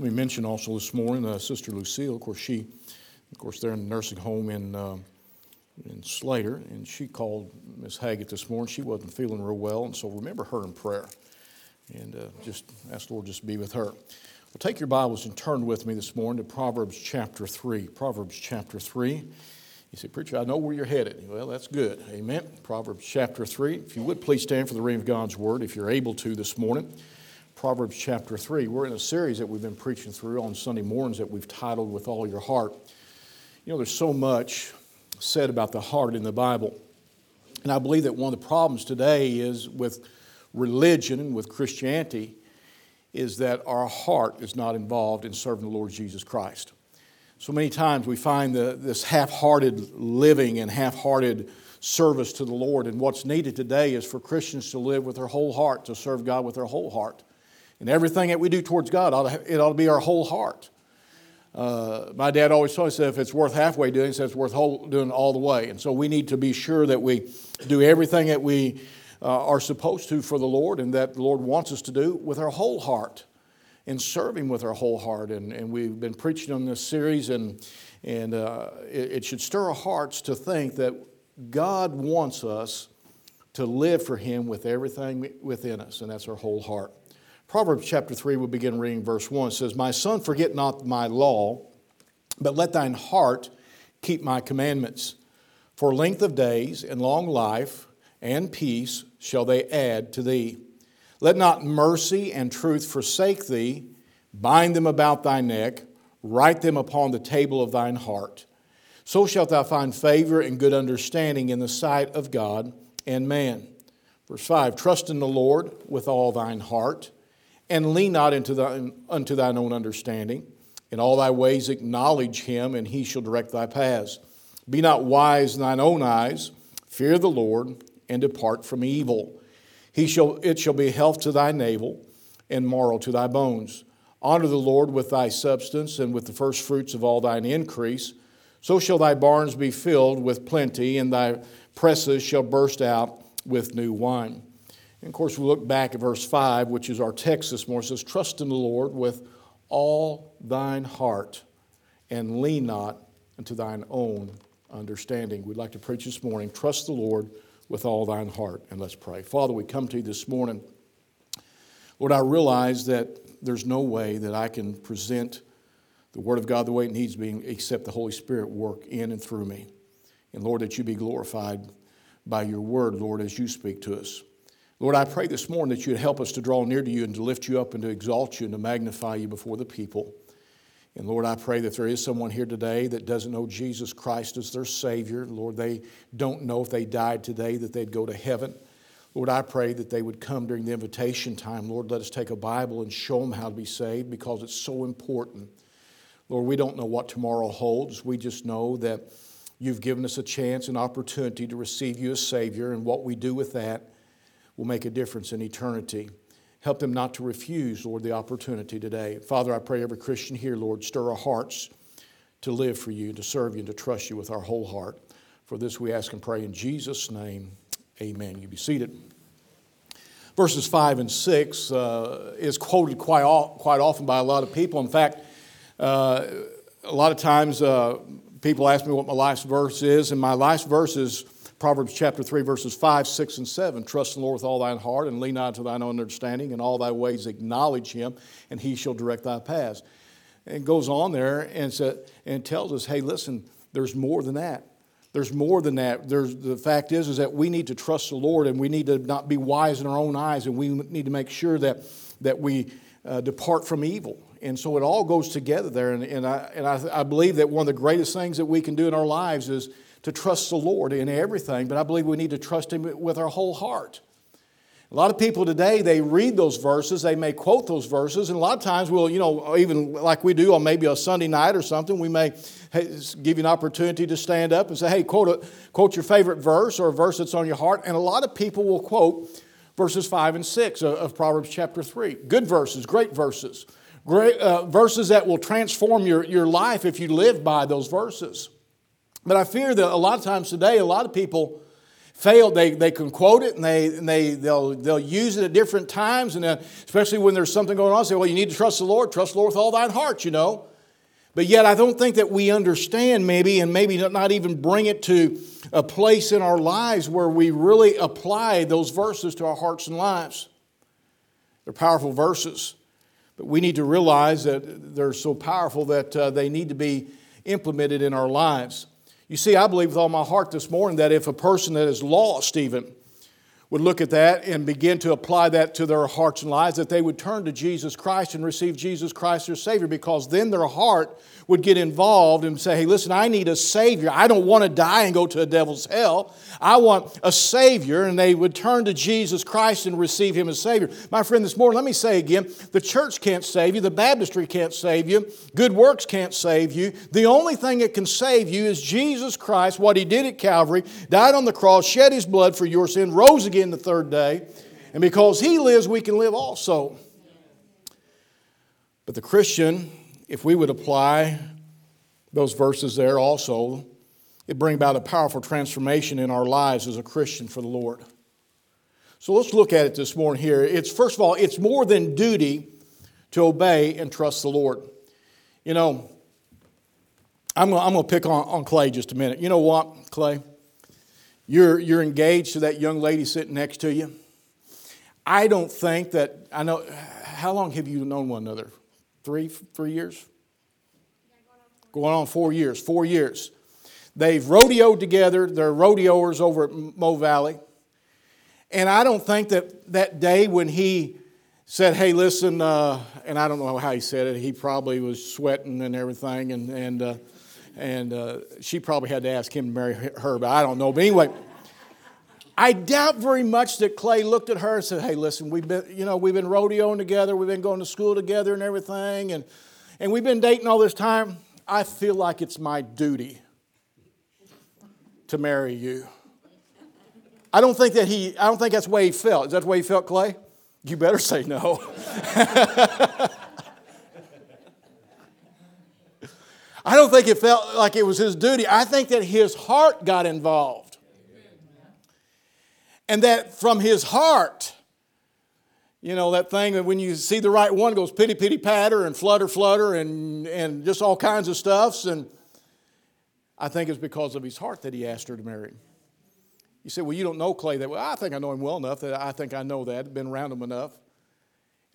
We mentioned also this morning uh, Sister Lucille. Of course, she, of course, they're in a nursing home in uh, in Slater, and she called Miss Haggett this morning. She wasn't feeling real well, and so remember her in prayer, and uh, just ask the Lord just be with her. Well, take your Bibles and turn with me this morning to Proverbs chapter three. Proverbs chapter three. You say, Preacher, I know where you're headed. Well, that's good. Amen. Proverbs chapter 3. If you would please stand for the reading of God's Word, if you're able to this morning. Proverbs chapter 3. We're in a series that we've been preaching through on Sunday mornings that we've titled With All Your Heart. You know, there's so much said about the heart in the Bible. And I believe that one of the problems today is with religion and with Christianity is that our heart is not involved in serving the Lord Jesus Christ. So many times we find the, this half hearted living and half hearted service to the Lord. And what's needed today is for Christians to live with their whole heart, to serve God with their whole heart. And everything that we do towards God, it ought to be our whole heart. Uh, my dad always told me, said, if it's worth halfway doing, it's worth whole, doing all the way. And so we need to be sure that we do everything that we uh, are supposed to for the Lord and that the Lord wants us to do with our whole heart and serving with our whole heart. And, and we've been preaching on this series, and, and uh, it, it should stir our hearts to think that God wants us to live for Him with everything within us, and that's our whole heart. Proverbs chapter 3, we'll begin reading verse 1. It says, My son, forget not my law, but let thine heart keep my commandments. For length of days and long life and peace shall they add to thee. Let not mercy and truth forsake thee. Bind them about thy neck, write them upon the table of thine heart. So shalt thou find favor and good understanding in the sight of God and man. Verse 5 Trust in the Lord with all thine heart, and lean not into thine, unto thine own understanding. In all thy ways acknowledge him, and he shall direct thy paths. Be not wise in thine own eyes, fear the Lord, and depart from evil. He shall, it shall be health to thy navel and marrow to thy bones. Honor the Lord with thy substance and with the first fruits of all thine increase. So shall thy barns be filled with plenty, and thy presses shall burst out with new wine. And of course, we look back at verse 5, which is our text this morning. It says, Trust in the Lord with all thine heart, and lean not unto thine own understanding. We'd like to preach this morning. Trust the Lord with all thine heart. And let's pray. Father, we come to you this morning. Lord, I realize that there's no way that I can present the Word of God the way it needs to be except the Holy Spirit work in and through me. And Lord, that you be glorified by your Word, Lord, as you speak to us. Lord, I pray this morning that you'd help us to draw near to you and to lift you up and to exalt you and to magnify you before the people. And Lord, I pray that there is someone here today that doesn't know Jesus Christ as their Savior. Lord, they don't know if they died today that they'd go to heaven. Lord, I pray that they would come during the invitation time. Lord, let us take a Bible and show them how to be saved because it's so important. Lord, we don't know what tomorrow holds. We just know that you've given us a chance, an opportunity to receive you as Savior, and what we do with that will make a difference in eternity. Help them not to refuse, Lord, the opportunity today. Father, I pray every Christian here, Lord, stir our hearts to live for you, to serve you, and to trust you with our whole heart. For this we ask and pray in Jesus' name. Amen. You be seated. Verses 5 and 6 uh, is quoted quite, quite often by a lot of people. In fact, uh, a lot of times uh, people ask me what my life's verse is, and my life's verse is Proverbs chapter 3, verses 5, 6, and 7. Trust in the Lord with all thine heart and lean not to thine own understanding. and all thy ways acknowledge him, and he shall direct thy paths. And goes on there and, said, and tells us, hey, listen, there's more than that. There's more than that. There's, the fact is, is that we need to trust the Lord and we need to not be wise in our own eyes and we need to make sure that, that we uh, depart from evil. And so it all goes together there. And, and, I, and I, I believe that one of the greatest things that we can do in our lives is to trust the Lord in everything, but I believe we need to trust Him with our whole heart. A lot of people today, they read those verses, they may quote those verses, and a lot of times we'll, you know, even like we do on maybe a Sunday night or something, we may give you an opportunity to stand up and say, hey, quote, a, quote your favorite verse or a verse that's on your heart. And a lot of people will quote verses 5 and 6 of Proverbs chapter 3. Good verses, great verses, great, uh, verses that will transform your, your life if you live by those verses. But I fear that a lot of times today, a lot of people fail, they, they can quote it and, they, and they, they'll, they'll use it at different times. And especially when there's something going on, say, well, you need to trust the Lord. Trust the Lord with all thine heart, you know. But yet, I don't think that we understand maybe, and maybe not even bring it to a place in our lives where we really apply those verses to our hearts and lives. They're powerful verses, but we need to realize that they're so powerful that uh, they need to be implemented in our lives. You see, I believe with all my heart this morning that if a person that is lost, even, would look at that and begin to apply that to their hearts and lives, that they would turn to Jesus Christ and receive Jesus Christ their Savior, because then their heart would get involved and say, hey, listen, I need a Savior. I don't want to die and go to a devil's hell. I want a Savior. And they would turn to Jesus Christ and receive Him as Savior. My friend, this morning, let me say again the church can't save you, the baptistry can't save you, good works can't save you. The only thing that can save you is Jesus Christ, what He did at Calvary, died on the cross, shed His blood for your sin, rose again the third day. And because He lives, we can live also. But the Christian, if we would apply those verses there also, it bring about a powerful transformation in our lives as a Christian for the Lord. So let's look at it this morning here. It's first of all, it's more than duty to obey and trust the Lord. You know, I'm gonna, I'm gonna pick on, on Clay just a minute. You know what, Clay? You're, you're engaged to that young lady sitting next to you. I don't think that, I know, how long have you known one another? Three, three years? Going on four years, four years. They've rodeoed together. They're rodeoers over at Mo Valley. And I don't think that that day when he said, hey, listen, uh, and I don't know how he said it, he probably was sweating and everything, and, and, uh, and uh, she probably had to ask him to marry her, but I don't know. But anyway, I doubt very much that Clay looked at her and said, "Hey, listen, we've been, you know, we've been rodeoing together, we've been going to school together and everything, and and we've been dating all this time. I feel like it's my duty to marry you." I don't think that he. I don't think that's the way he felt. Is that the way he felt, Clay? You better say no. I don't think it felt like it was his duty. I think that his heart got involved. And that from his heart, you know, that thing that when you see the right one goes pitty pitty patter and flutter flutter and, and just all kinds of stuffs. And I think it's because of his heart that he asked her to marry him. You say, well, you don't know Clay that well. I think I know him well enough that I think I know that, been around him enough.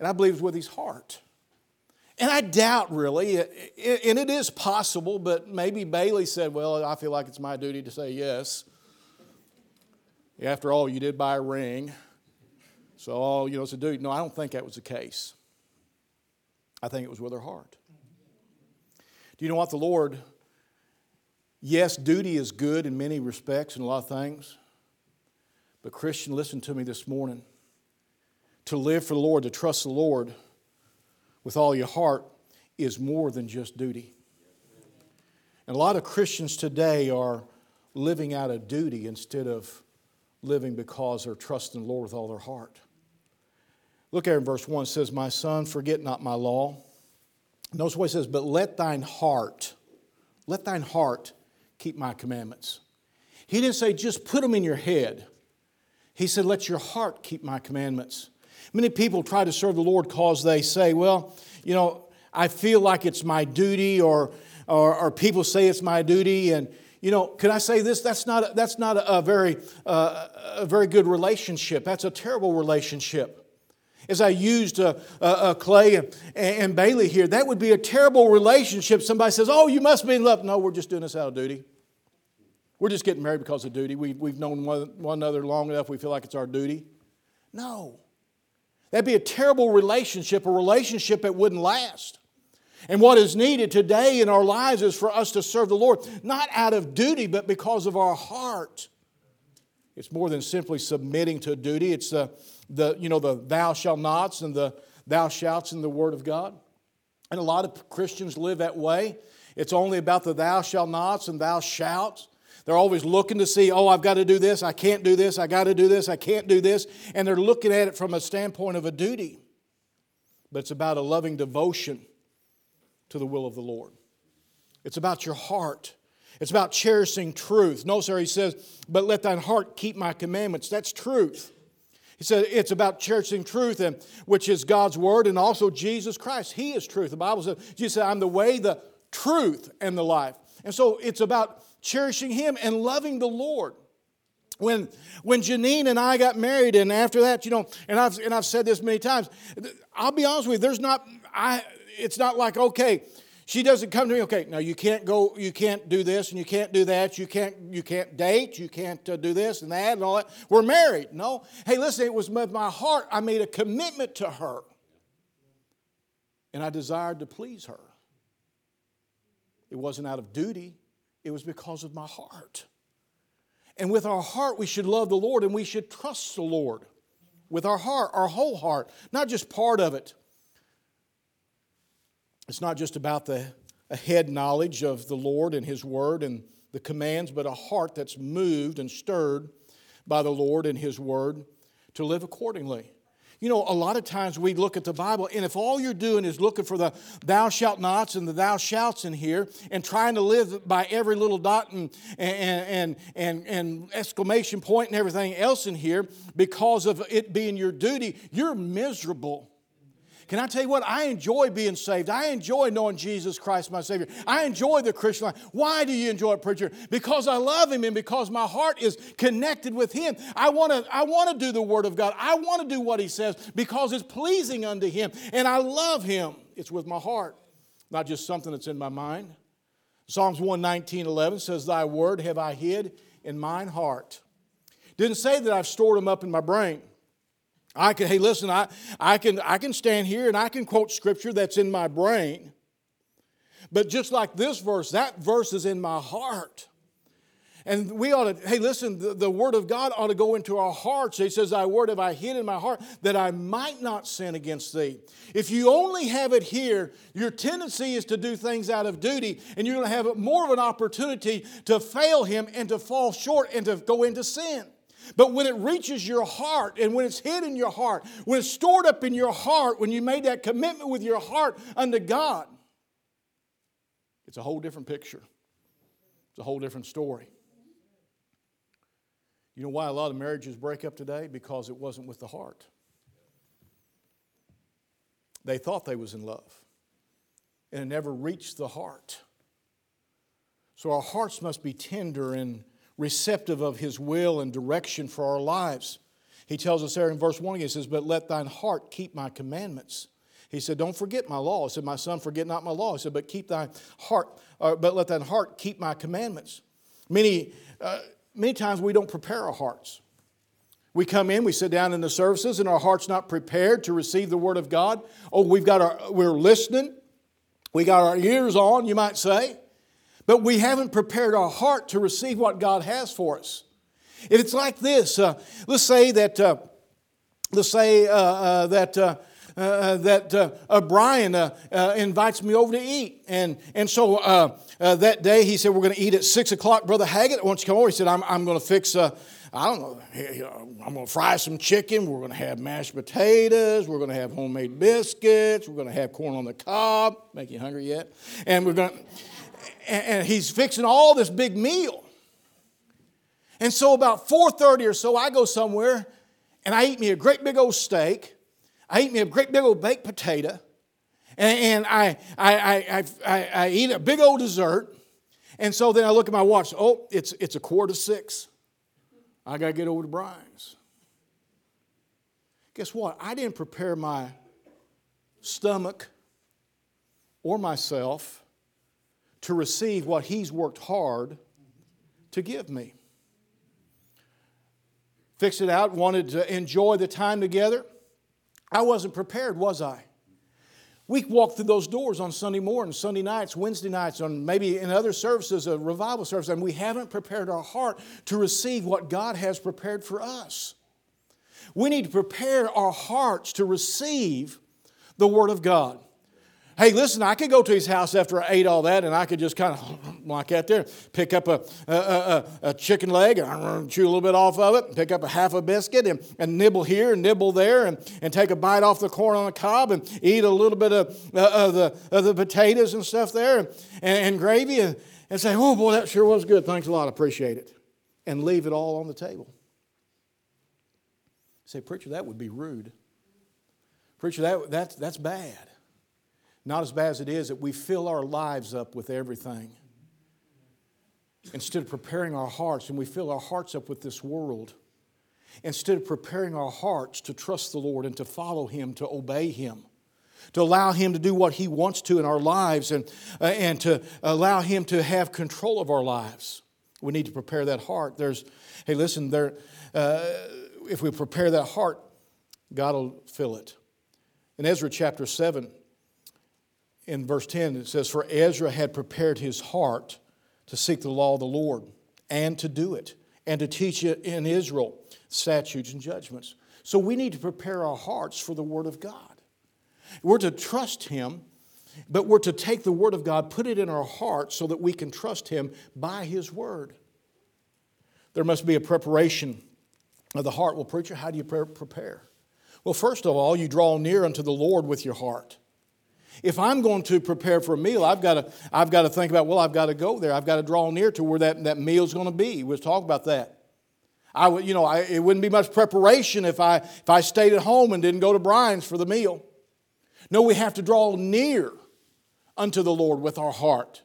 And I believe it's with his heart. And I doubt really, and it is possible, but maybe Bailey said, well, I feel like it's my duty to say yes. After all, you did buy a ring. So, you know, it's a duty. No, I don't think that was the case. I think it was with her heart. Do you know what the Lord, yes, duty is good in many respects and a lot of things. But, Christian, listen to me this morning. To live for the Lord, to trust the Lord with all your heart is more than just duty. And a lot of Christians today are living out of duty instead of living because they're trusting the Lord with all their heart. Look here in verse 1 it says, My son, forget not my law. Notice what it says, but let thine heart, let thine heart keep my commandments. He didn't say just put them in your head. He said, let your heart keep my commandments. Many people try to serve the Lord because they say, well, you know, I feel like it's my duty, or, or, or people say it's my duty, and you know, can I say this? That's not a, that's not a, a very, uh, a very good relationship. That's a terrible relationship. As I used uh, uh, uh, Clay and, and, Bailey here, that would be a terrible relationship. Somebody says, Oh, you must be in love. No, we're just doing this out of duty. We're just getting married because of duty. We, we've known one, one another long enough, we feel like it's our duty. No. That'd be a terrible relationship, a relationship that wouldn't last. And what is needed today in our lives is for us to serve the Lord, not out of duty, but because of our heart. It's more than simply submitting to duty. It's the, the you know, the thou shalt nots and the thou shouts in the Word of God. And a lot of Christians live that way. It's only about the thou shalt nots and thou shalt. They're always looking to see, oh, I've got to do this, I can't do this, I got to do this, I can't do this. And they're looking at it from a standpoint of a duty. But it's about a loving devotion to the will of the Lord. It's about your heart. It's about cherishing truth. No, sir, he says, but let thine heart keep my commandments. That's truth. He said it's about cherishing truth, and, which is God's word, and also Jesus Christ. He is truth. The Bible says, Jesus said, I'm the way, the truth, and the life. And so it's about cherishing Him and loving the Lord. When, when Janine and I got married, and after that, you know, and I've, and I've said this many times, I'll be honest with you, there's not, I, it's not like, okay, she doesn't come to me, okay, now you can't go, you can't do this and you can't do that, you can't, you can't date, you can't uh, do this and that and all that. We're married. No. Hey, listen, it was with my heart, I made a commitment to her. And I desired to please her. It wasn't out of duty, it was because of my heart. And with our heart, we should love the Lord and we should trust the Lord with our heart, our whole heart, not just part of it. It's not just about the head knowledge of the Lord and His Word and the commands, but a heart that's moved and stirred by the Lord and His Word to live accordingly. You know, a lot of times we look at the Bible, and if all you're doing is looking for the thou shalt nots and the thou shalts in here and trying to live by every little dot and, and, and, and, and exclamation point and everything else in here because of it being your duty, you're miserable. Can I tell you what? I enjoy being saved. I enjoy knowing Jesus Christ, my Savior. I enjoy the Christian life. Why do you enjoy it, preacher? Because I love Him and because my heart is connected with Him. I want to I want to do the Word of God. I want to do what He says because it's pleasing unto Him. And I love Him. It's with my heart, not just something that's in my mind. Psalms 119, 11 says, Thy word have I hid in mine heart. Didn't say that I've stored them up in my brain. I can, hey, listen, I, I, can, I can stand here and I can quote scripture that's in my brain. But just like this verse, that verse is in my heart. And we ought to, hey, listen, the, the, word of God ought to go into our hearts. He says, Thy word have I hid in my heart that I might not sin against thee. If you only have it here, your tendency is to do things out of duty, and you're going to have more of an opportunity to fail him and to fall short and to go into sin. But when it reaches your heart and when it's hid in your heart, when it's stored up in your heart, when you made that commitment with your heart unto God, it's a whole different picture. It's a whole different story. You know why a lot of marriages break up today? Because it wasn't with the heart. They thought they was in love, and it never reached the heart. So our hearts must be tender and receptive of His will and direction for our lives. He tells us there in verse 1, he says, But let thine heart keep my commandments. He said, Don't forget my law. He said, My son, forget not my law. He said, But keep thy heart, uh, but let thine heart keep my commandments. Many, uh, many times we don't prepare our hearts. We come in, we sit down in the services, and our heart's not prepared to receive the word of God. Oh, we've got our, we're listening. We got our ears on, you might say but we haven't prepared our heart to receive what God has for us. If it's like this, uh, let's say that, uh, let's say uh, uh that. Uh, uh, that Brian invites me over to eat. And, and so that day he said, We're going to eat at 6 o'clock. Brother Haggett, wants to come over, he said, I'm, I'm going to fix, I don't know, I'm going to fry some chicken. We're going to have mashed potatoes. We're going to have homemade biscuits. We're going to have corn on the cob. Make you hungry yet? And we're going to and he's fixing all this big meal. And so about 4:30 or so, I go somewhere and I eat me a great big old steak. I eat me a great big old baked potato. And, I, I, I, I, I eat a big old dessert. And so then I look at my watch. Oh, it's, it's a quarter to six. I got to get over to Brian's. Guess what? I didn't prepare my stomach or myself to receive what He's worked hard to give me. Fixed it out, wanted to enjoy the time together. I wasn't prepared, was I? We walk through those doors on Sunday mornings, Sunday nights, Wednesday nights, on maybe in other services, a revival service, and we haven't prepared our heart to receive what God has prepared for us. We need to prepare our hearts to receive the Word of God. Hey, listen, I could go to his house after I ate all that and I could just kind of like that there. Pick up a, a, a, a chicken leg and chew a little bit off of it. Pick up a half a biscuit and, and nibble here and nibble there and, and take a bite off the corn on the cob and eat a little bit of, uh, of, the, of the potatoes and stuff there and, and gravy and, and say, oh boy, that sure was good. Thanks a lot. I appreciate it. And leave it all on the table. Say, preacher, that would be rude. Preacher, that, that, that's bad. Not as bad as it is that we fill our lives up with everything. Instead of preparing our hearts, and we fill our hearts up with this world. Instead of preparing our hearts to trust the Lord and to follow Him, to obey Him, to allow Him to do what He wants to in our lives, and, uh, and to allow Him to have control of our lives. We need to prepare that heart. There's, hey, listen, there, uh, if we prepare that heart, God will fill it. In Ezra chapter 7, in verse 10, it says, For Ezra had prepared his heart to seek the law of the Lord and to do it, and to teach it in Israel statutes and judgments. So we need to prepare our hearts for the Word of God. We're to trust Him, but we're to take the Word of God, put it in our hearts so that we can trust Him by His Word. There must be a preparation of the heart. Well, preacher, how do you prepare? Well, first of all, you draw near unto the Lord with your heart. If I'm going to prepare for a meal, I've got to, I've got to think about, well, I've got to go there. I've got to draw near to where that, that meal's going to be. We'll talk about that. I would, you know, I, it wouldn't be much preparation if I, if I stayed at home and didn't go to Brian's for the meal. No, we have to draw near unto the Lord with our heart,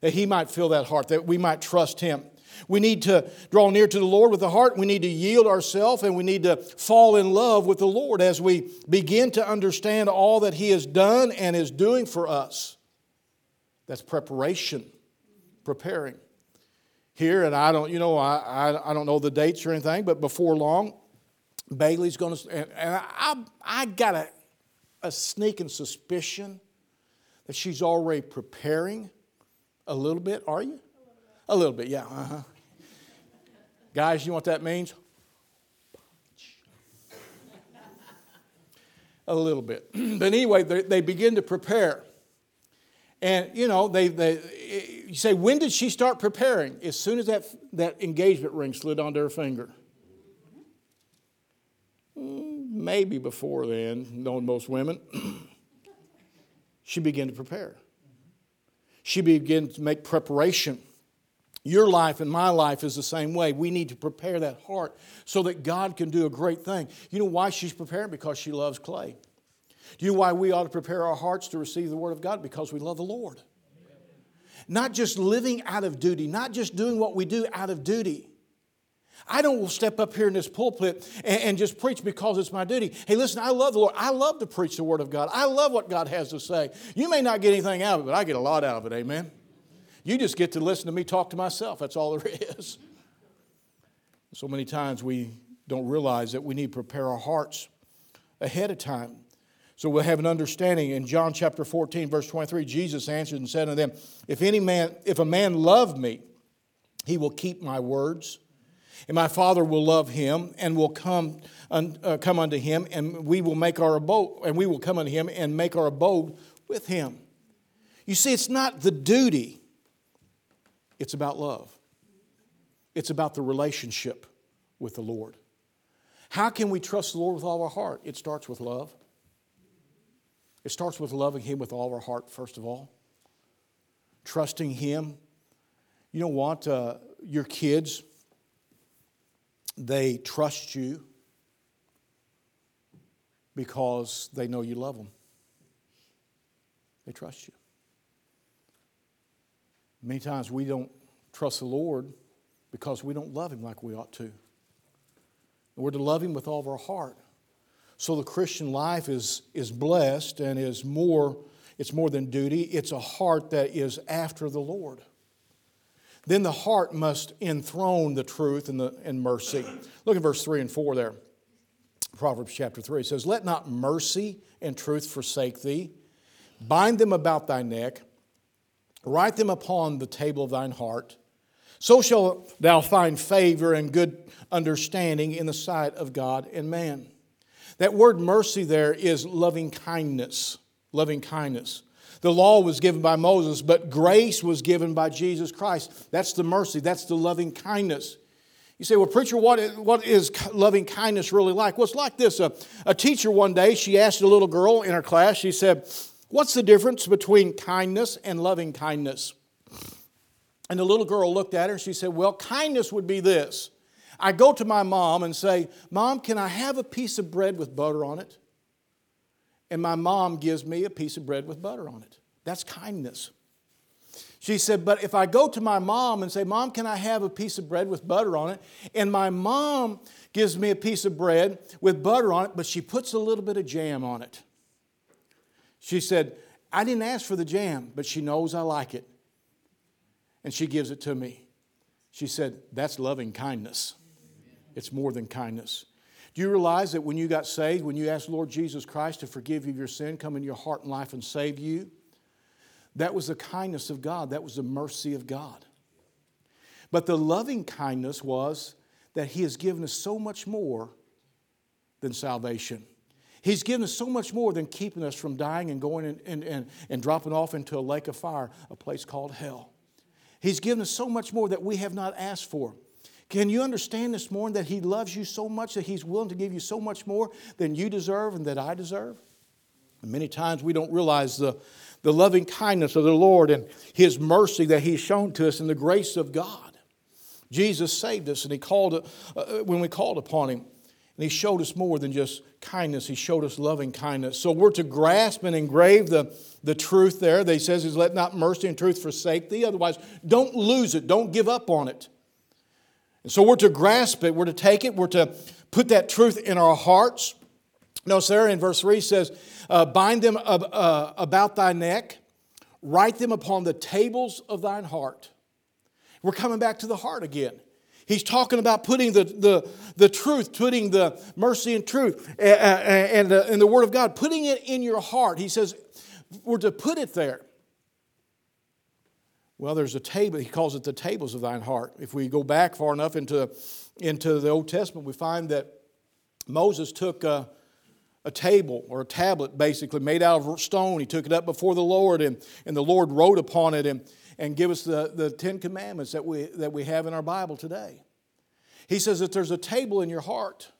that He might fill that heart, that we might trust Him. We need to draw near to the Lord with the heart. We need to yield ourselves and we need to fall in love with the Lord as we begin to understand all that He has done and is doing for us. That's preparation, preparing. Here, and I don't, you know, I, I, I don't know the dates or anything, but before long, Bailey's going to, and, I, I got a, a sneaking suspicion that she's already preparing a little bit. Are you? A little bit, yeah. Uh-huh. Guys, you know what that means? A little bit. but anyway, they, they begin to prepare. And, you know, they, they, you say, when did she start preparing? As soon as that, that engagement ring slid onto her finger. Mm, maybe before then, knowing most women. she began to prepare. She began to make preparation. Your life and my life is the same way. We need to prepare that heart so that God can do a great thing. You know why she's preparing? Because she loves Clay. Do you know why we ought to prepare our hearts to receive the Word of God? Because we love the Lord. Not just living out of duty, not just doing what we do out of duty. I don't step up here in this pulpit and, and, just preach because it's my duty. Hey, listen, I love the Lord. I love to preach the Word of God. I love what God has to say. You may not get anything out of it, but I get a lot out of it. Amen. You just get to listen to me talk to myself. That's all there is. So many times we don't realize that we need to prepare our hearts ahead of time. So we'll have an understanding. In John chapter 14, verse 23, Jesus answered and said unto them, If any man, if a man love me, he will keep my words, and my Father will love him, and will come, uh, come unto him, and we will make our abode, and we will come unto him and make our abode with him. You see, it's not the duty it's about love, it's about the relationship with the Lord. How can we trust the Lord with all our heart? It starts with love. It starts with loving Him with all our heart, first of all. Trusting Him. You know what? Uh, your kids, they trust you because they know you love them. They trust you. Many times we don't trust the Lord because we don't love Him like we ought to. We're to love Him with all of our heart. So the Christian life is, is blessed and is more, it's more than duty, it's a heart that is after the Lord. Then the heart must enthrone the truth and, the, and mercy. Look at verse 3 and 4 there. Proverbs chapter 3 it says, Let not mercy and truth forsake thee. Bind them about thy neck Write them upon the table of thine heart. So shalt thou find favor and good understanding in the sight of God and man. That word mercy there is loving kindness. Loving kindness. The law was given by Moses, but grace was given by Jesus Christ. That's the mercy, that's the loving kindness. You say, well, preacher, what is, what is loving kindness really like? Well, it's like this. A, a teacher one day, she asked a little girl in her class, she said, What's the difference between kindness and loving kindness? And the little girl looked at her and she said, Well, kindness would be this. I go to my mom and say, Mom, can I have a piece of bread with butter on it? And my mom gives me a piece of bread with butter on it. That's kindness. She said, But if I go to my mom and say, Mom, can I have a piece of bread with butter on it? And my mom gives me a piece of bread with butter on it, but she puts a little bit of jam on it. She said, I didn't ask for the jam, but she knows I like it. And she gives it to me. She said, That's loving kindness. It's more than kindness. Do you realize that when you got saved, when you asked Lord Jesus Christ to forgive you your sin, come into your heart and life and save you? That was the kindness of God, that was the mercy of God. But the loving kindness was that He has given us so much more than salvation. He's given us so much more than keeping us from dying and going and, and, and, and dropping off into a lake of fire, a place called hell. He's given us so much more that we have not asked for. Can you understand this morning that He loves you so much that He's willing to give you so much more than you deserve and that I deserve? And many times we don't realize the, the loving kindness of the Lord and His mercy that He's shown to us and the grace of God. Jesus saved us and He called, uh, uh when we called upon Him. And he showed us more than just kindness, he showed us loving kindness. So we're to grasp and engrave the, the truth there. They says is let not mercy and truth forsake thee. Otherwise, don't lose it. Don't give up on it. And so we're to grasp it, we're to take it, we're to put that truth in our hearts. Notice there in verse 3 says, uh, Bind them uh, uh, about thy neck, write them upon the tables of thine heart. We're coming back to the heart again. He's talking about putting the, the, the truth, putting the mercy and truth and, and, the, and the Word of God, putting it in your heart. He says, we're to put it there. Well, there's a table, he calls it the tables of thine heart. If we go back far enough into, into the Old Testament, we find that Moses took a, a table or a tablet basically made out of stone. He took it up before the Lord and, and the Lord wrote upon it. And, and give us the, the Ten Commandments that we, that we have in our Bible today. He says that there's a table in your heart.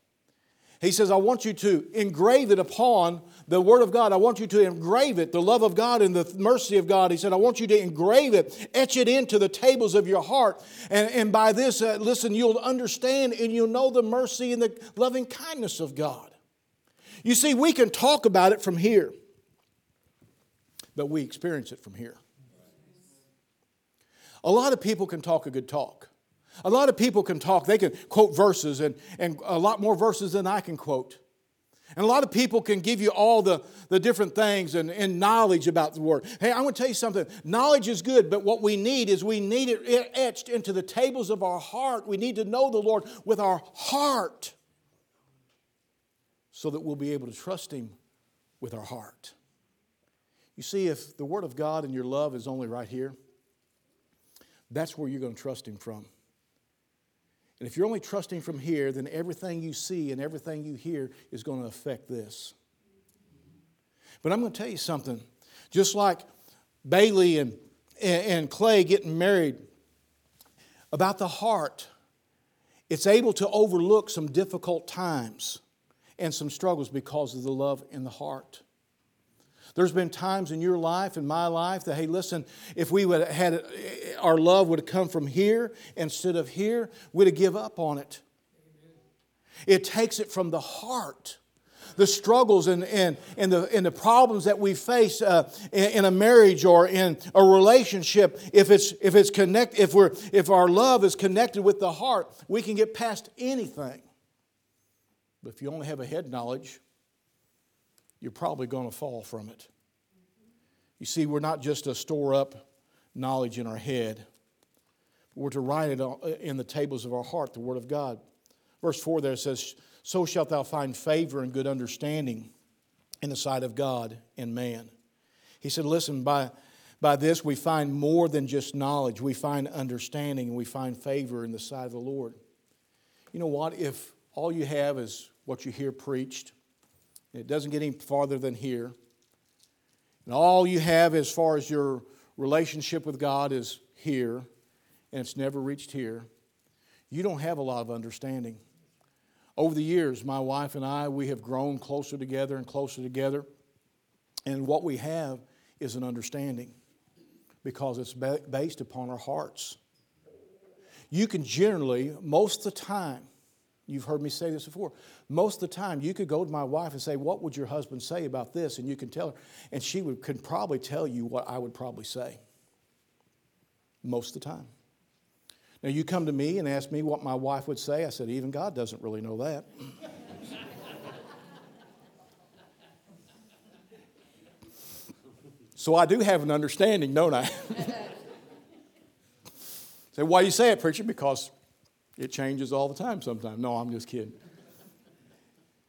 He says, I want you to engrave it upon the Word of God. I want you to engrave it, the love of God and the mercy of God. He said, I want you to engrave it, etch it into the tables of your heart. And, and by this, uh, listen, you'll understand and you'll know the mercy and the loving kindness of God. You see, we can talk about it from here, but we experience it from here. A lot of people can talk a good talk. A lot of people can talk, they can quote verses and, and a lot more verses than I can quote. And a lot of people can give you all the, the different things and, and knowledge about the Word. Hey, I want to tell you something. Knowledge is good, but what we need is we need it etched into the tables of our heart. We need to know the Lord with our heart so that we'll be able to trust Him with our heart. You see, if the Word of God and your love is only right here, that's where you're going to trust Him from. And if you're only trusting from here, then everything you see and everything you hear is going to affect this. But I'm going to tell you something. Just like Bailey and, and Clay getting married, about the heart, it's able to overlook some difficult times and some struggles because of the love in the heart. There's been times in your life and my life that, hey, listen, if we would have had our love would have come from here instead of here, we'd have give up on it. It takes it from the heart. The struggles and, and, and, the, and the problems that we face uh, in, in, a marriage or in a relationship, if it's, if it's connect, if, we're, if our love is connected with the heart, we can get past anything. But if you only have a head knowledge, you're probably going to fall from it. You see, we're not just to store up knowledge in our head, we're to write it in the tables of our heart, the Word of God. Verse 4 there says, So shalt thou find favor and good understanding in the sight of God and man. He said, Listen, by, by this we find more than just knowledge, we find understanding and we find favor in the sight of the Lord. You know what? If all you have is what you hear preached, it doesn't get any farther than here. and all you have as far as your relationship with God is here, and it's never reached here, you don't have a lot of understanding. Over the years, my wife and I, we have grown closer together and closer together. And what we have is an understanding because it's based upon our hearts. You can generally, most of the time, you've heard me say this before, most of the time you could go to my wife and say, What would your husband say about this? And you can tell her, and she would, could probably tell you what I would probably say. Most of the time. Now, you come to me and ask me what my wife would say. I said, Even God doesn't really know that. so I do have an understanding, don't I? say, why do you say it, preacher? Because it changes all the time sometimes. No, I'm just kidding.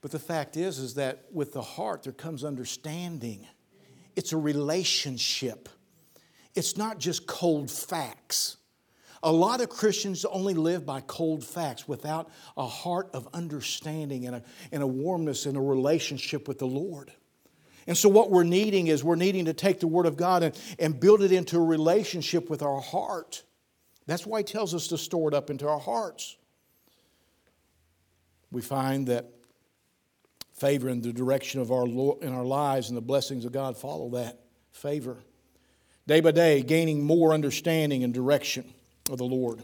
But the fact is, is that with the heart there comes understanding. It's a relationship. It's not just cold facts. A lot of Christians only live by cold facts without a heart of understanding and a, and a warmness in a relationship with the Lord. And so, what we're needing is we're needing to take the Word of God and, and build it into a relationship with our heart. That's why He tells us to store it up into our hearts. We find that favor in the direction of our in our lives and the blessings of God follow that favor. Day by day, gaining more understanding and direction of the Lord.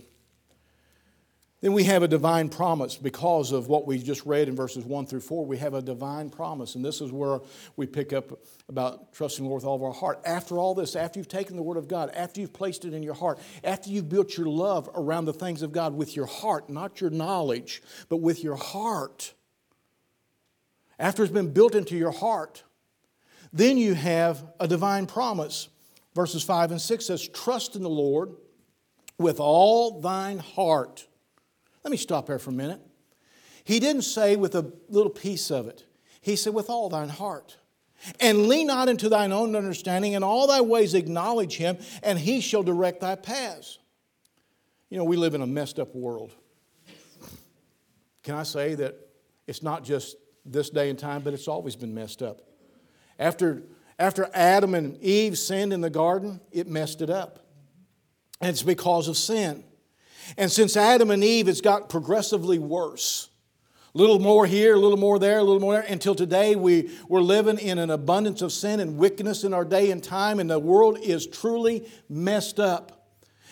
Then we have a divine promise because of what we just read in verses 1 through 4. We have a divine promise, and this is where we pick up about trusting the Lord with all of our heart. After all this, after you've taken the Word of God, after you've placed it in your heart, after you've built your love around the things of God with your heart, not your knowledge, but with your heart, after it's been built into your heart, then you have a divine promise. Verses 5 and 6 says, Trust in the Lord with all thine heart. Let me stop there for a minute. He didn't say with a little piece of it, he said with all thine heart. And lean not into thine own understanding, in all thy ways acknowledge him, and he shall direct thy paths. You know, we live in a messed up world. Can I say that it's not just this day and time, but it's always been messed up? After, after Adam and Eve sinned in the garden, it messed it up. And it's because of sin. And since Adam and Eve, it's got progressively worse. A little more here, a little more there, a little more there, until today we, we're living in an abundance of sin and wickedness in our day and time, and the world is truly messed up.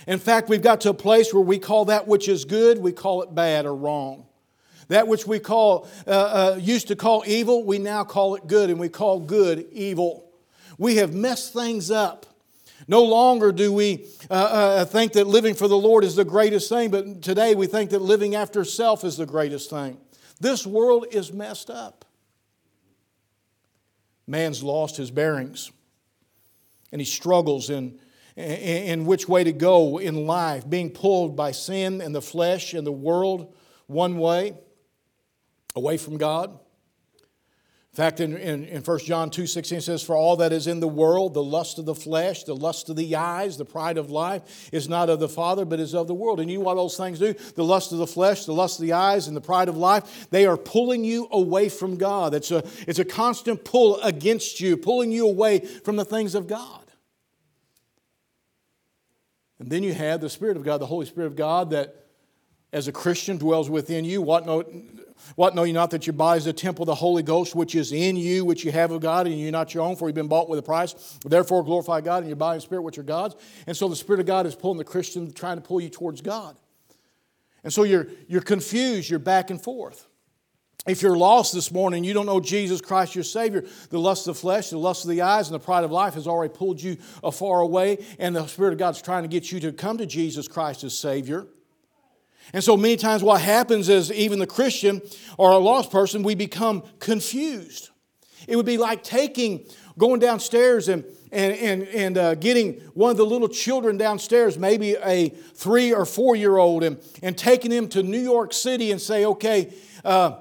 In fact, we've got to a place where we call that which is good, we call it bad or wrong. That which we call, uh, uh, used to call evil, we now call it good, and we call good evil. We have messed things up. No longer do we uh, uh, think that living for the Lord is the greatest thing, but today we think that living after self is the greatest thing. This world is messed up. Man's lost his bearings, and he struggles in, in, in which way to go in life, being pulled by sin and the flesh and the world one way, away from God, in fact, in, in, in 1 John 2 16 says, For all that is in the world, the lust of the flesh, the lust of the eyes, the pride of life, is not of the Father, but is of the world. And you know what those things do? The lust of the flesh, the lust of the eyes, and the pride of life, they are pulling you away from God. It's a, it's a constant pull against you, pulling you away from the things of God. And then you have the Spirit of God, the Holy Spirit of God, that as a Christian dwells within you. What no, what know you not that your body is a temple of the Holy Ghost, which is in you, which you have of God, and you're not your own, for you've been bought with a price. Therefore, glorify God in your body and spirit, which are God's. And so the Spirit of God is pulling the Christian, trying to pull you towards God. And so you're, you're confused, you're back and forth. If you're lost this morning, you don't know Jesus Christ, your Savior, the lust of the flesh, the lust of the eyes, and the pride of life has already pulled you far away, and the Spirit of God's trying to get you to come to Jesus Christ as Savior. And so many times, what happens is even the Christian or a lost person, we become confused. It would be like taking, going downstairs and, and, and, and uh, getting one of the little children downstairs, maybe a three or four year old, and, and taking them to New York City and say, okay, uh,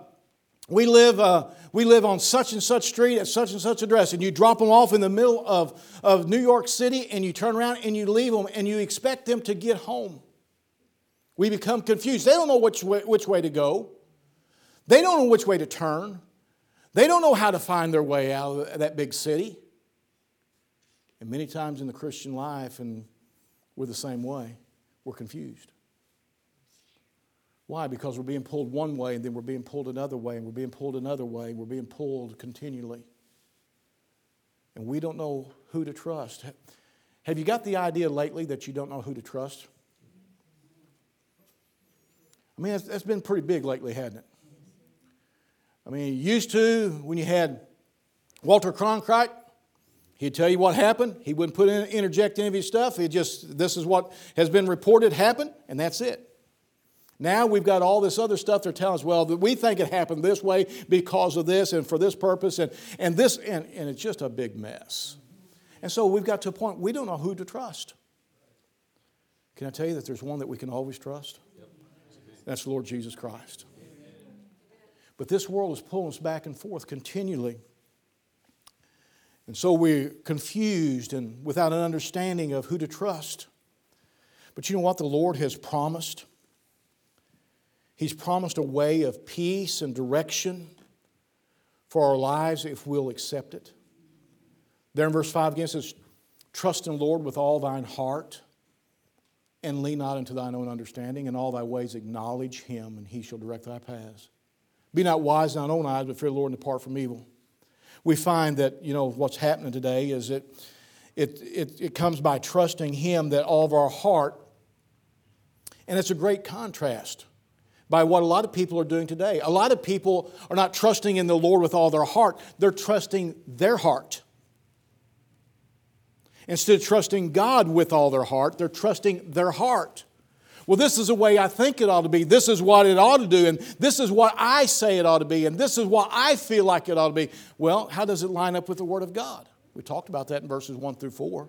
we live. Uh, we live on such and such street at such and such address, and you drop them off in the middle of, of New York City, and you turn around and you leave them, and you expect them to get home. We become confused. They don't know which way, which way to go, they don't know which way to turn, they don't know how to find their way out of that big city. And many times in the Christian life, and we're the same way, we're confused. Why? Because we're being pulled one way, and then we're being pulled another way, and we're being pulled another way, and we're being pulled continually. And we don't know who to trust. Have you got the idea lately that you don't know who to trust? I mean, that's, that's been pretty big lately, hasn't it? I mean, used to, when you had Walter Cronkite, he'd tell you what happened. He wouldn't put in, interject any of his stuff. He just, this is what has been reported happened, and that's it. Now we've got all this other stuff they're telling us, well, we think it happened this way because of this and for this purpose, and, and this, and, and it's just a big mess. And so we've got to a point we don't know who to trust. Can I tell you that there's one that we can always trust? That's the Lord Jesus Christ. But this world is pulling us back and forth continually. And so we're confused and without an understanding of who to trust. But you know what the Lord has promised? He's promised a way of peace and direction for our lives if we'll accept it. There in verse 5 again says, Trust in the Lord with all thine heart, and lean not into thine own understanding. In all thy ways acknowledge him, and he shall direct thy paths. Be not wise in thine own eyes, but fear the Lord and depart from evil. We find that, you know, what's happening today is that it, it, it comes by trusting him that all of our heart, and it's a great contrast by what a lot of people are doing today. A lot of people are not trusting in the Lord with all their heart, they're trusting their heart. Instead of trusting God with all their heart, they're trusting their heart. Well, this is the way I think it ought to be. This is what it ought to do. And this is what I say it ought to be. And this is what I feel like it ought to be. Well, how does it line up with the Word of God? We talked about that in verses 1 through 4.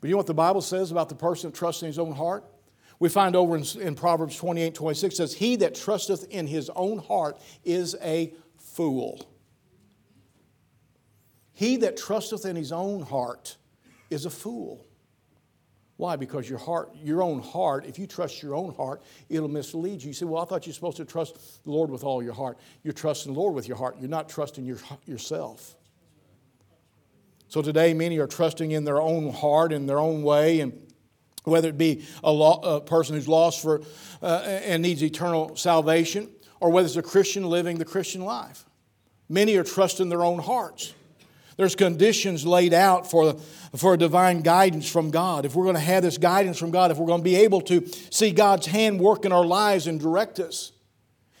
But you know what the Bible says about the person that trusts in his own heart? We find over in, in Proverbs 28 26 says, He that trusteth in his own heart is a fool. He that trusteth in his own heart is a fool. Why? Because your heart, your own heart, if you trust your own heart, it'll mislead you. You say, Well, I thought you're supposed to trust the Lord with all your heart. You're trusting the Lord with your heart. You're not trusting your, yourself. So today, many are trusting in their own heart, in their own way, and whether it be a, a person who's lost for, uh, and needs eternal salvation, or whether it's a Christian living the Christian life. Many are trusting their own hearts. There's conditions laid out for, for divine guidance from God. If we're going to have this guidance from God, if we're going to be able to see God's hand work in our lives and direct us,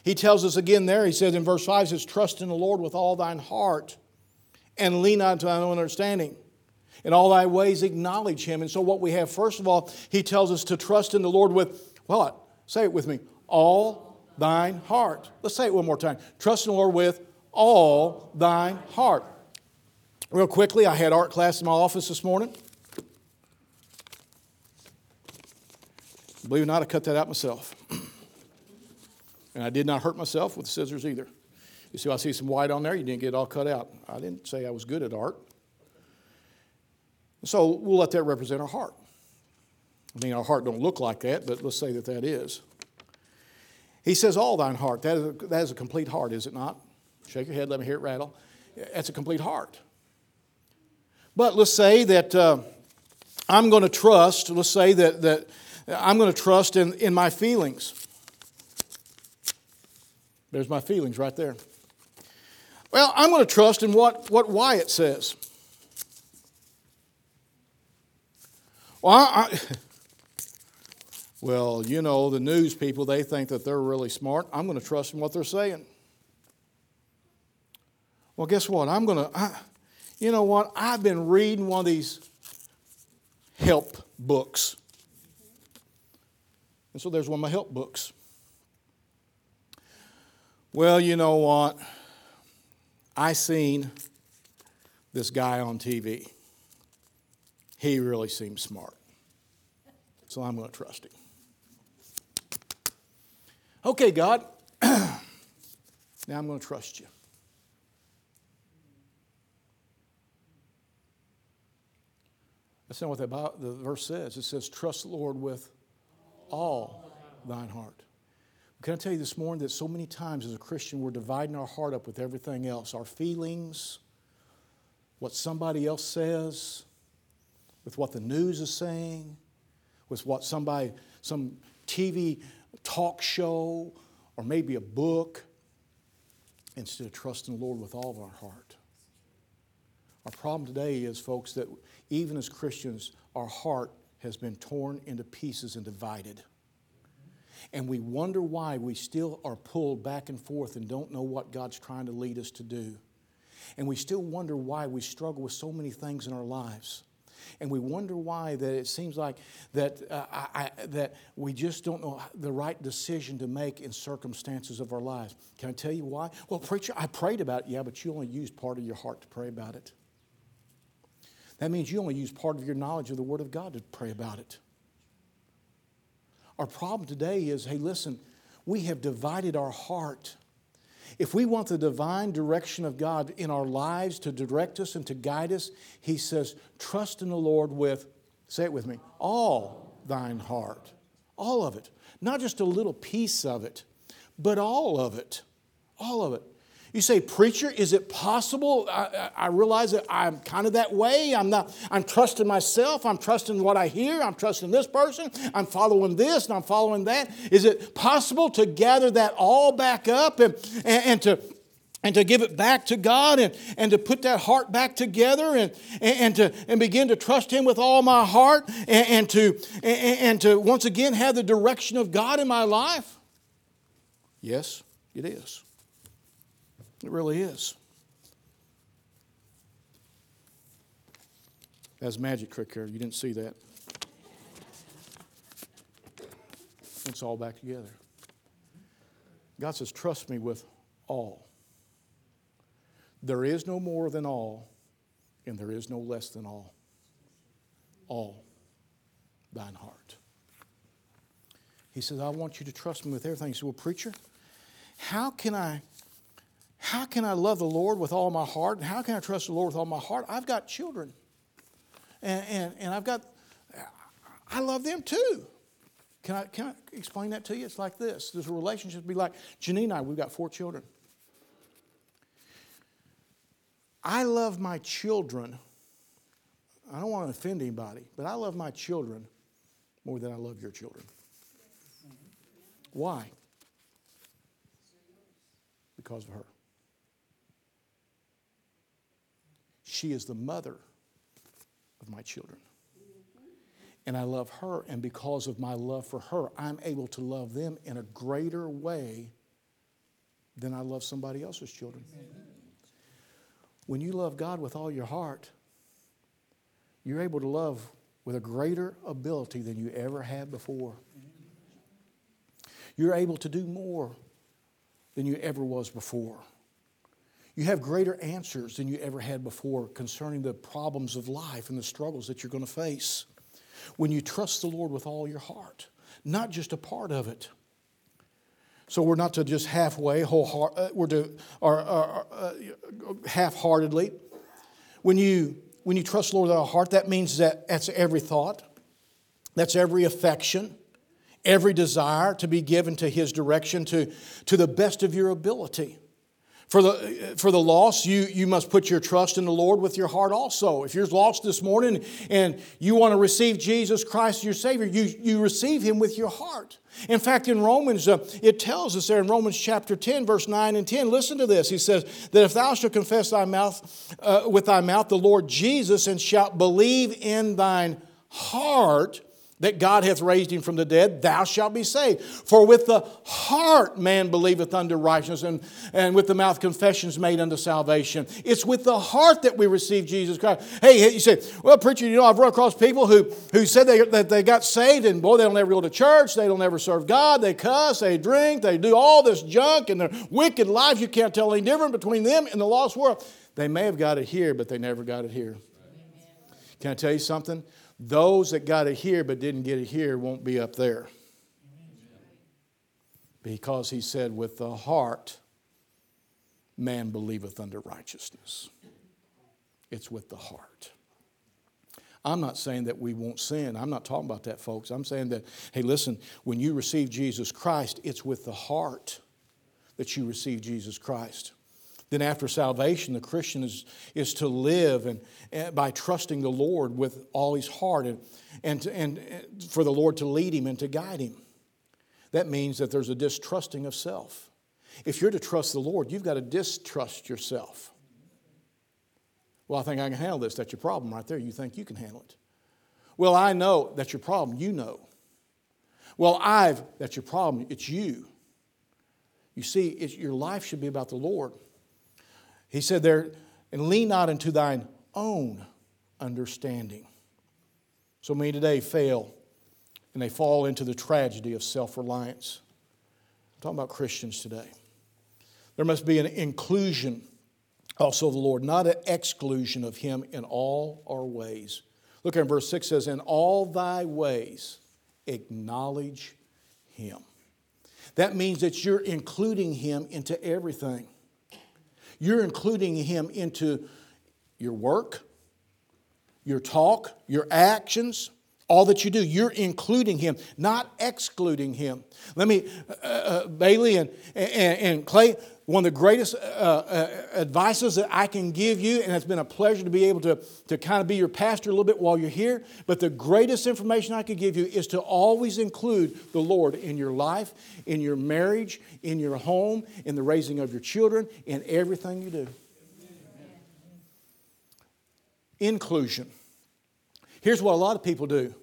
He tells us again there, He says in verse 5, He says, Trust in the Lord with all thine heart and lean not to thine own understanding. In all thy ways acknowledge Him. And so, what we have, first of all, He tells us to trust in the Lord with, well, say it with me, all thine heart. Let's say it one more time. Trust in the Lord with all thine heart. Real quickly, I had art class in my office this morning. Believe it or not, I cut that out myself. and I did not hurt myself with the scissors either. You see, I see some white on there. You didn't get it all cut out. I didn't say I was good at art. So we'll let that represent our heart. I mean, our heart don't look like that, but let's say that that is. He says, all thine heart. That is a, that is a complete heart, is it not? Shake your head, let me hear it rattle. That's a complete heart. But let's say that uh, I'm going to trust, let's say that, that I'm going to trust in, in my feelings. There's my feelings right there. Well, I'm going to trust in what, what Wyatt says. Well, I, I, well, you know, the news people, they think that they're really smart. I'm going to trust in what they're saying. Well, guess what? I'm going to, you know what? I've been reading one of these help books. And so there's one of my help books. Well, you know what? I seen this guy on TV. He really seems smart. So I'm going to trust him. Okay, God, now I'm going to trust you. That's not what the, the verse says. It says, Trust the Lord with all thine heart. Can I tell you this morning that so many times as a Christian we're dividing our heart up with everything else our feelings, what somebody else says, with what the news is saying, with what somebody, some TV talk show, or maybe a book, instead of trusting the Lord with all of our heart. Our problem today is, folks, that even as Christians, our heart has been torn into pieces and divided. And we wonder why we still are pulled back and forth and don't know what God's trying to lead us to do. And we still wonder why we struggle with so many things in our lives. And we wonder why that it seems like that, uh, I, I, that we just don't know the right decision to make in circumstances of our lives. Can I tell you why? Well, preacher, I prayed about it. Yeah, but you only used part of your heart to pray about it. That means you only use part of your knowledge of the Word of God to pray about it. Our problem today is hey, listen, we have divided our heart. If we want the divine direction of God in our lives to direct us and to guide us, He says, trust in the Lord with, say it with me, all thine heart. All of it. Not just a little piece of it, but all of it. All of it. You say, preacher, is it possible? I, I, realize that I'm kind of that way. I'm not, I'm trusting myself. I'm trusting what I hear. I'm trusting this person. I'm following this and I'm following that. Is it possible to gather that all back up and, and, and to and to give it back to God and, and to put that heart back together and, and, and to and begin to trust Him with all my heart and, and to and, and to once again have the direction of God in my life? Yes, it is. It really is. That's magic trick here. You didn't see that. It's all back together. God says, Trust me with all. There is no more than all, and there is no less than all. All thine heart. He says, I want you to trust me with everything. He said, Well, preacher, how can I how can I love the Lord with all my heart? And how can I trust the Lord with all my heart? I've got children. And, and, and I've got, I love them too. Can I, can I explain that to you? It's like this. There's a relationship be like Janine and I, we've got four children. I love my children. I don't want to offend anybody, but I love my children more than I love your children. Why? Because of her. She is the mother of my children. And I love her, and because of my love for her, I'm able to love them in a greater way than I love somebody else's children. When you love God with all your heart, you're able to love with a greater ability than you ever had before. You're able to do more than you ever was before. You have greater answers than you ever had before concerning the problems of life and the struggles that you're going to face. When you trust the Lord with all your heart, not just a part of it. So we're not to just halfway, whole heart, uh, we're to or, or uh, half-heartedly. When you when you trust the Lord with all heart, that means that that's every thought, that's every affection, every desire to be given to His direction to, to the best of your ability. For the, for the lost, you, you must put your trust in the Lord with your heart also. If you're lost this morning and you want to receive Jesus Christ your Savior, you, you receive Him with your heart. In fact, in Romans, uh, it tells us there in Romans chapter 10, verse 9 and 10, listen to this. He says, That if thou shalt confess thy mouth, uh, with thy mouth the Lord Jesus and shalt believe in thine heart that God hath raised him from the dead, thou shalt be saved. For with the heart man believeth unto righteousness, and, and with the mouth confessions made unto salvation. It's with the heart that we receive Jesus Christ. Hey, you say, well, preacher, you know, I've run across people who, who said they, that they got saved, and boy, they don't ever go to church, they don't ever serve God, they cuss, they drink, they do all this junk, and their wicked lives. You can't tell any different between them and the lost world. They may have got it here, but they never got it here. Can I tell you something? Those that got it here but didn't get it here won't be up there. Because he said, with the heart, man believeth unto righteousness. It's with the heart. I'm not saying that we won't sin. I'm not talking about that, folks. I'm saying that, hey, listen, when you receive Jesus Christ, it's with the heart that you receive Jesus Christ. Then, after salvation, the Christian is, is to live and, and by trusting the Lord with all his heart and, and, to, and for the Lord to lead him and to guide him. That means that there's a distrusting of self. If you're to trust the Lord, you've got to distrust yourself. Well, I think I can handle this. That's your problem right there. You think you can handle it. Well, I know that's your problem. You know. Well, I've, that's your problem. It's you. You see, your life should be about the Lord. He said there, and lean not into thine own understanding. So many today fail and they fall into the tragedy of self reliance. I'm talking about Christians today. There must be an inclusion also of the Lord, not an exclusion of Him in all our ways. Look at verse 6 says, In all thy ways acknowledge Him. That means that you're including Him into everything. You're including Him into your work, your talk, your actions, all that you do. You're including Him, not excluding Him. Let me, uh, uh, Bailey and, and, and Clay, one of the greatest uh, uh, advices that I can give you, and it's been a pleasure to be able to, to kind of be your pastor a little bit while you're here. But the greatest information I could give you is to always include the Lord in your life, in your marriage, in your home, in the raising of your children, in everything you do. Inclusion. Here's what a lot of people do.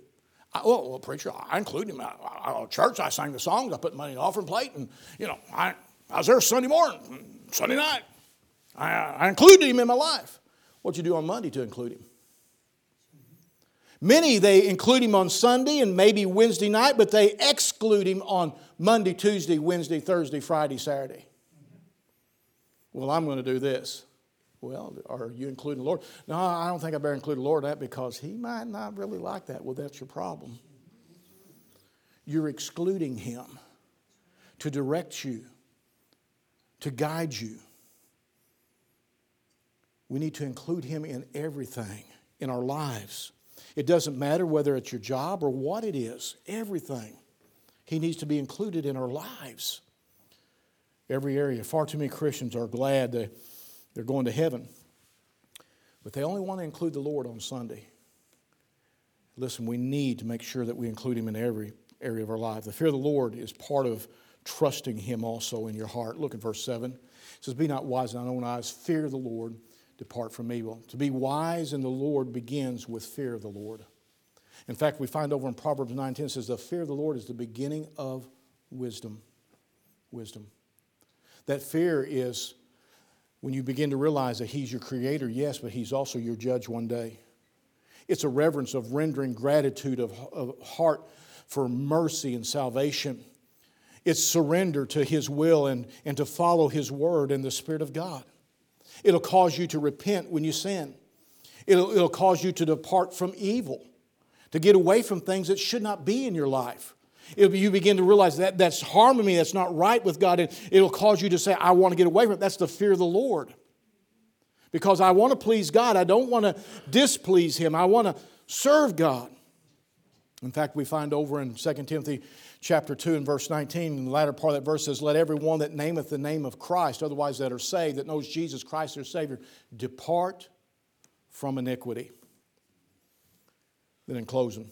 I, well, well, preacher, I include him. I, I, church, I sang the songs, I put money in the offering plate, and you know, I, I was there Sunday morning, Sunday night. I, I included him in my life. What'd you do on Monday to include him? Many, they include him on Sunday and maybe Wednesday night, but they exclude him on Monday, Tuesday, Wednesday, Thursday, Friday, Saturday. Well, I'm going to do this. Well, are you including the Lord? No, I don't think I better include the Lord in that because he might not really like that. Well, that's your problem. You're excluding him to direct you to guide you. We need to include Him in everything in our lives. It doesn't matter whether it's your job or what it is, everything. He needs to be included in our lives. Every area. Far too many Christians are glad they, they're going to heaven, but they only want to include the Lord on Sunday. Listen, we need to make sure that we include Him in every area of our life. The fear of the Lord is part of trusting Him also in your heart. Look at verse 7. It says, Be not wise in thine own eyes, fear the Lord, depart from evil. To be wise in the Lord begins with fear of the Lord. In fact, we find over in Proverbs 9:10 says, The fear of the Lord is the beginning of wisdom. Wisdom. That fear is when you begin to realize that He's your creator, yes, but He's also your judge one day. It's a reverence of rendering gratitude of, of heart for mercy and salvation. It's surrender to His will and, and to follow His word and the Spirit of God. It'll cause you to repent when you sin. It'll, it'll cause you to depart from evil, to get away from things that should not be in your life. It'll, you begin to realize that that's harming me, that's not right with God, and it'll cause you to say, I want to get away from it. That's the fear of the Lord. Because I want to please God, I don't want to displease Him, I want to serve God. In fact, we find over in 2 Timothy chapter 2 and verse 19, in the latter part of that verse says, Let every one that nameth the name of Christ, otherwise that are saved, that knows Jesus Christ their Savior, depart from iniquity. Then in closing,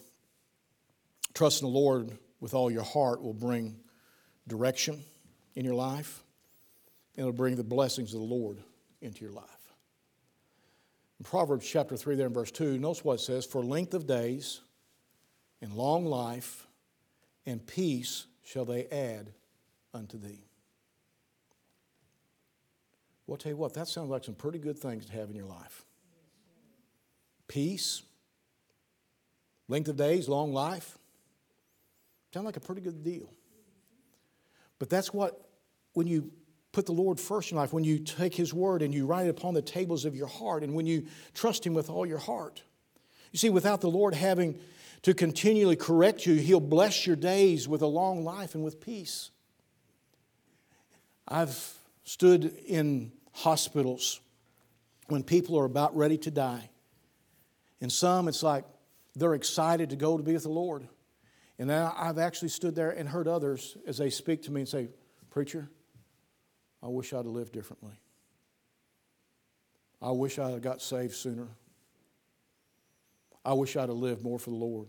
trust in the Lord with all your heart will bring direction in your life, and it'll bring the blessings of the Lord into your life. In Proverbs chapter 3, there in verse 2, notice what it says For length of days and long life and peace shall they add unto thee. Well, I'll tell you what, that sounds like some pretty good things to have in your life. Peace, length of days, long life. Sound like a pretty good deal. But that's what, when you put the Lord first in life, when you take His word and you write it upon the tables of your heart, and when you trust Him with all your heart. You see, without the Lord having to continually correct you. He'll bless your days with a long life and with peace. I've stood in hospitals when people are about ready to die. And some, it's like they're excited to go to be with the Lord. And I've actually stood there and heard others as they speak to me and say, Preacher, I wish I'd have lived differently. I wish I had got saved sooner. I wish I'd have lived more for the Lord.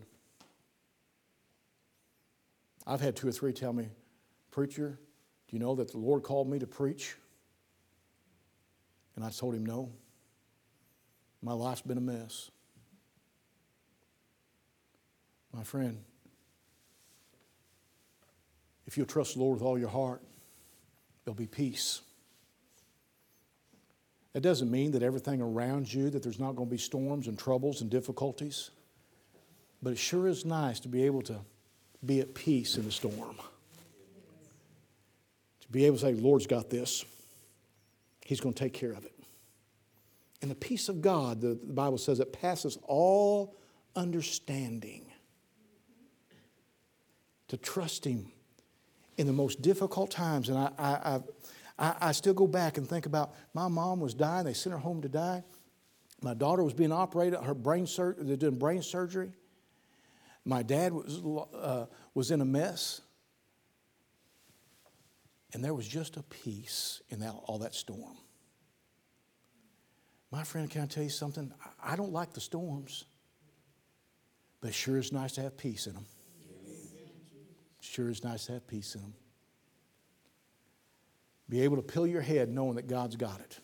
I've had two or three tell me, Preacher, do you know that the Lord called me to preach? And I told him, No. My life's been a mess. My friend, if you'll trust the Lord with all your heart, there'll be peace. That doesn't mean that everything around you, that there's not going to be storms and troubles and difficulties. But it sure is nice to be able to be at peace in the storm. To be able to say, Lord's got this. He's going to take care of it. And the peace of God, the, the Bible says, it passes all understanding. To trust Him in the most difficult times. And I, I, I, I still go back and think about my mom was dying. They sent her home to die. My daughter was being operated, her brain sur- they're doing brain surgery. My dad was, uh, was in a mess. And there was just a peace in that, all that storm. My friend, can I tell you something? I don't like the storms, but it sure is nice to have peace in them. Sure is nice to have peace in them. Be able to pill your head knowing that God's got it.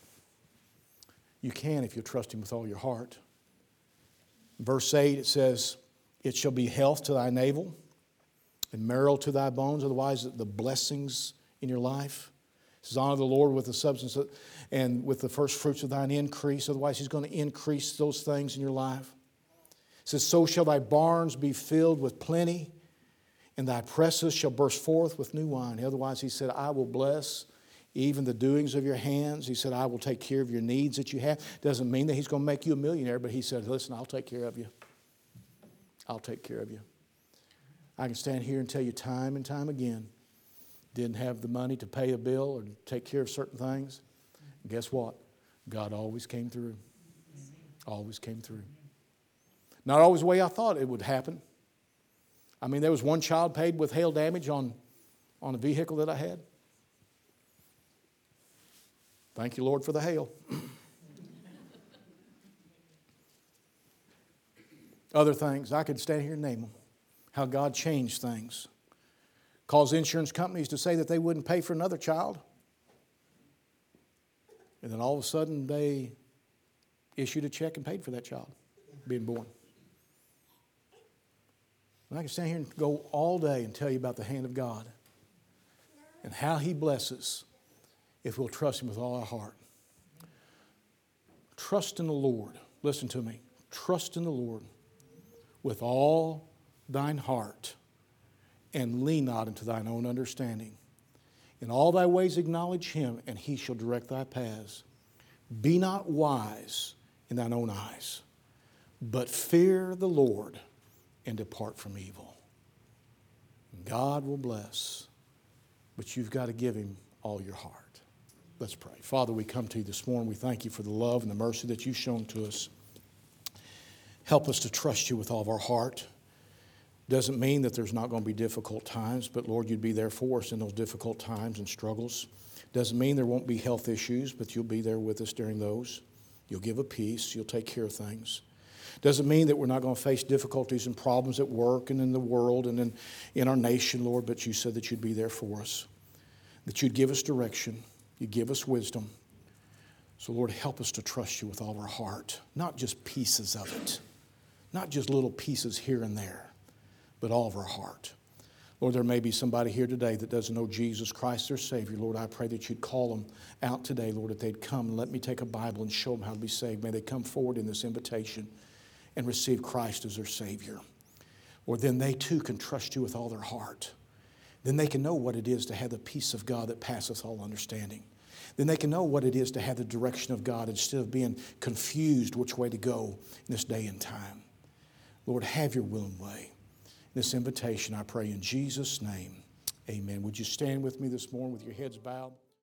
You can if you trust Him with all your heart. Verse 8, it says, It shall be health to thy navel and marrow to thy bones, otherwise, the blessings in your life. It says, Honor the Lord with the substance and with the first fruits of thine increase, otherwise, He's going to increase those things in your life. It says, So shall thy barns be filled with plenty, and thy presses shall burst forth with new wine. Otherwise, He said, I will bless even the doings of your hands. He said, I will take care of your needs that you have. Doesn't mean that he's going to make you a millionaire, but he said, Listen, I'll take care of you. I'll take care of you. I can stand here and tell you time and time again, didn't have the money to pay a bill or take care of certain things. And guess what? God always came through. Always came through. Not always the way I thought it would happen. I mean, there was one child paid with hail damage on, on a vehicle that I had. Thank you, Lord, for the hail. Other things, I could stand here and name them. How God changed things. Caused insurance companies to say that they wouldn't pay for another child. And then all of a sudden they issued a check and paid for that child being born. And I can stand here and go all day and tell you about the hand of God and how He blesses if we'll trust Him with all our heart. Trust in the Lord. Listen to me. Trust in the Lord with all thine heart and lean not into thine own understanding. In all thy ways acknowledge him, and he shall direct thy paths. Be not wise in thine own eyes, but fear the Lord and depart from evil. God will bless, but you've got to give him all your heart. Let's pray. Father, we come to you this morning. We thank you for the love and the mercy that you've shown to us. Help us to trust you with all of our heart. Doesn't mean that there's not going to be difficult times, but Lord, you'd be there for us in those difficult times and struggles. Doesn't mean there won't be health issues, but you'll be there with us during those. You'll give a peace, you'll take care of things. Doesn't mean that we're not going to face difficulties and problems at work and in the world and in, in our nation, Lord, but you said that you'd be there for us, that you'd give us direction, you'd give us wisdom. So, Lord, help us to trust you with all our heart, not just pieces of it, not just little pieces here and there, but all of our heart. Lord, there may be somebody here today that doesn't know Jesus Christ, their Savior. Lord, I pray that you'd call them out today, Lord, that they'd come and let me take a Bible and show them how to be saved. May they come forward in this invitation and receive Christ as their Savior. Or then they too can trust you with all their heart then they can know what it is to have the peace of God that passeth all understanding. Then they can know what it is to have the direction of God instead of being confused which way to go in this day and time. Lord, have your will and way. This invitation, I pray in Jesus' name. Amen. Would you stand with me this morning with your heads bowed?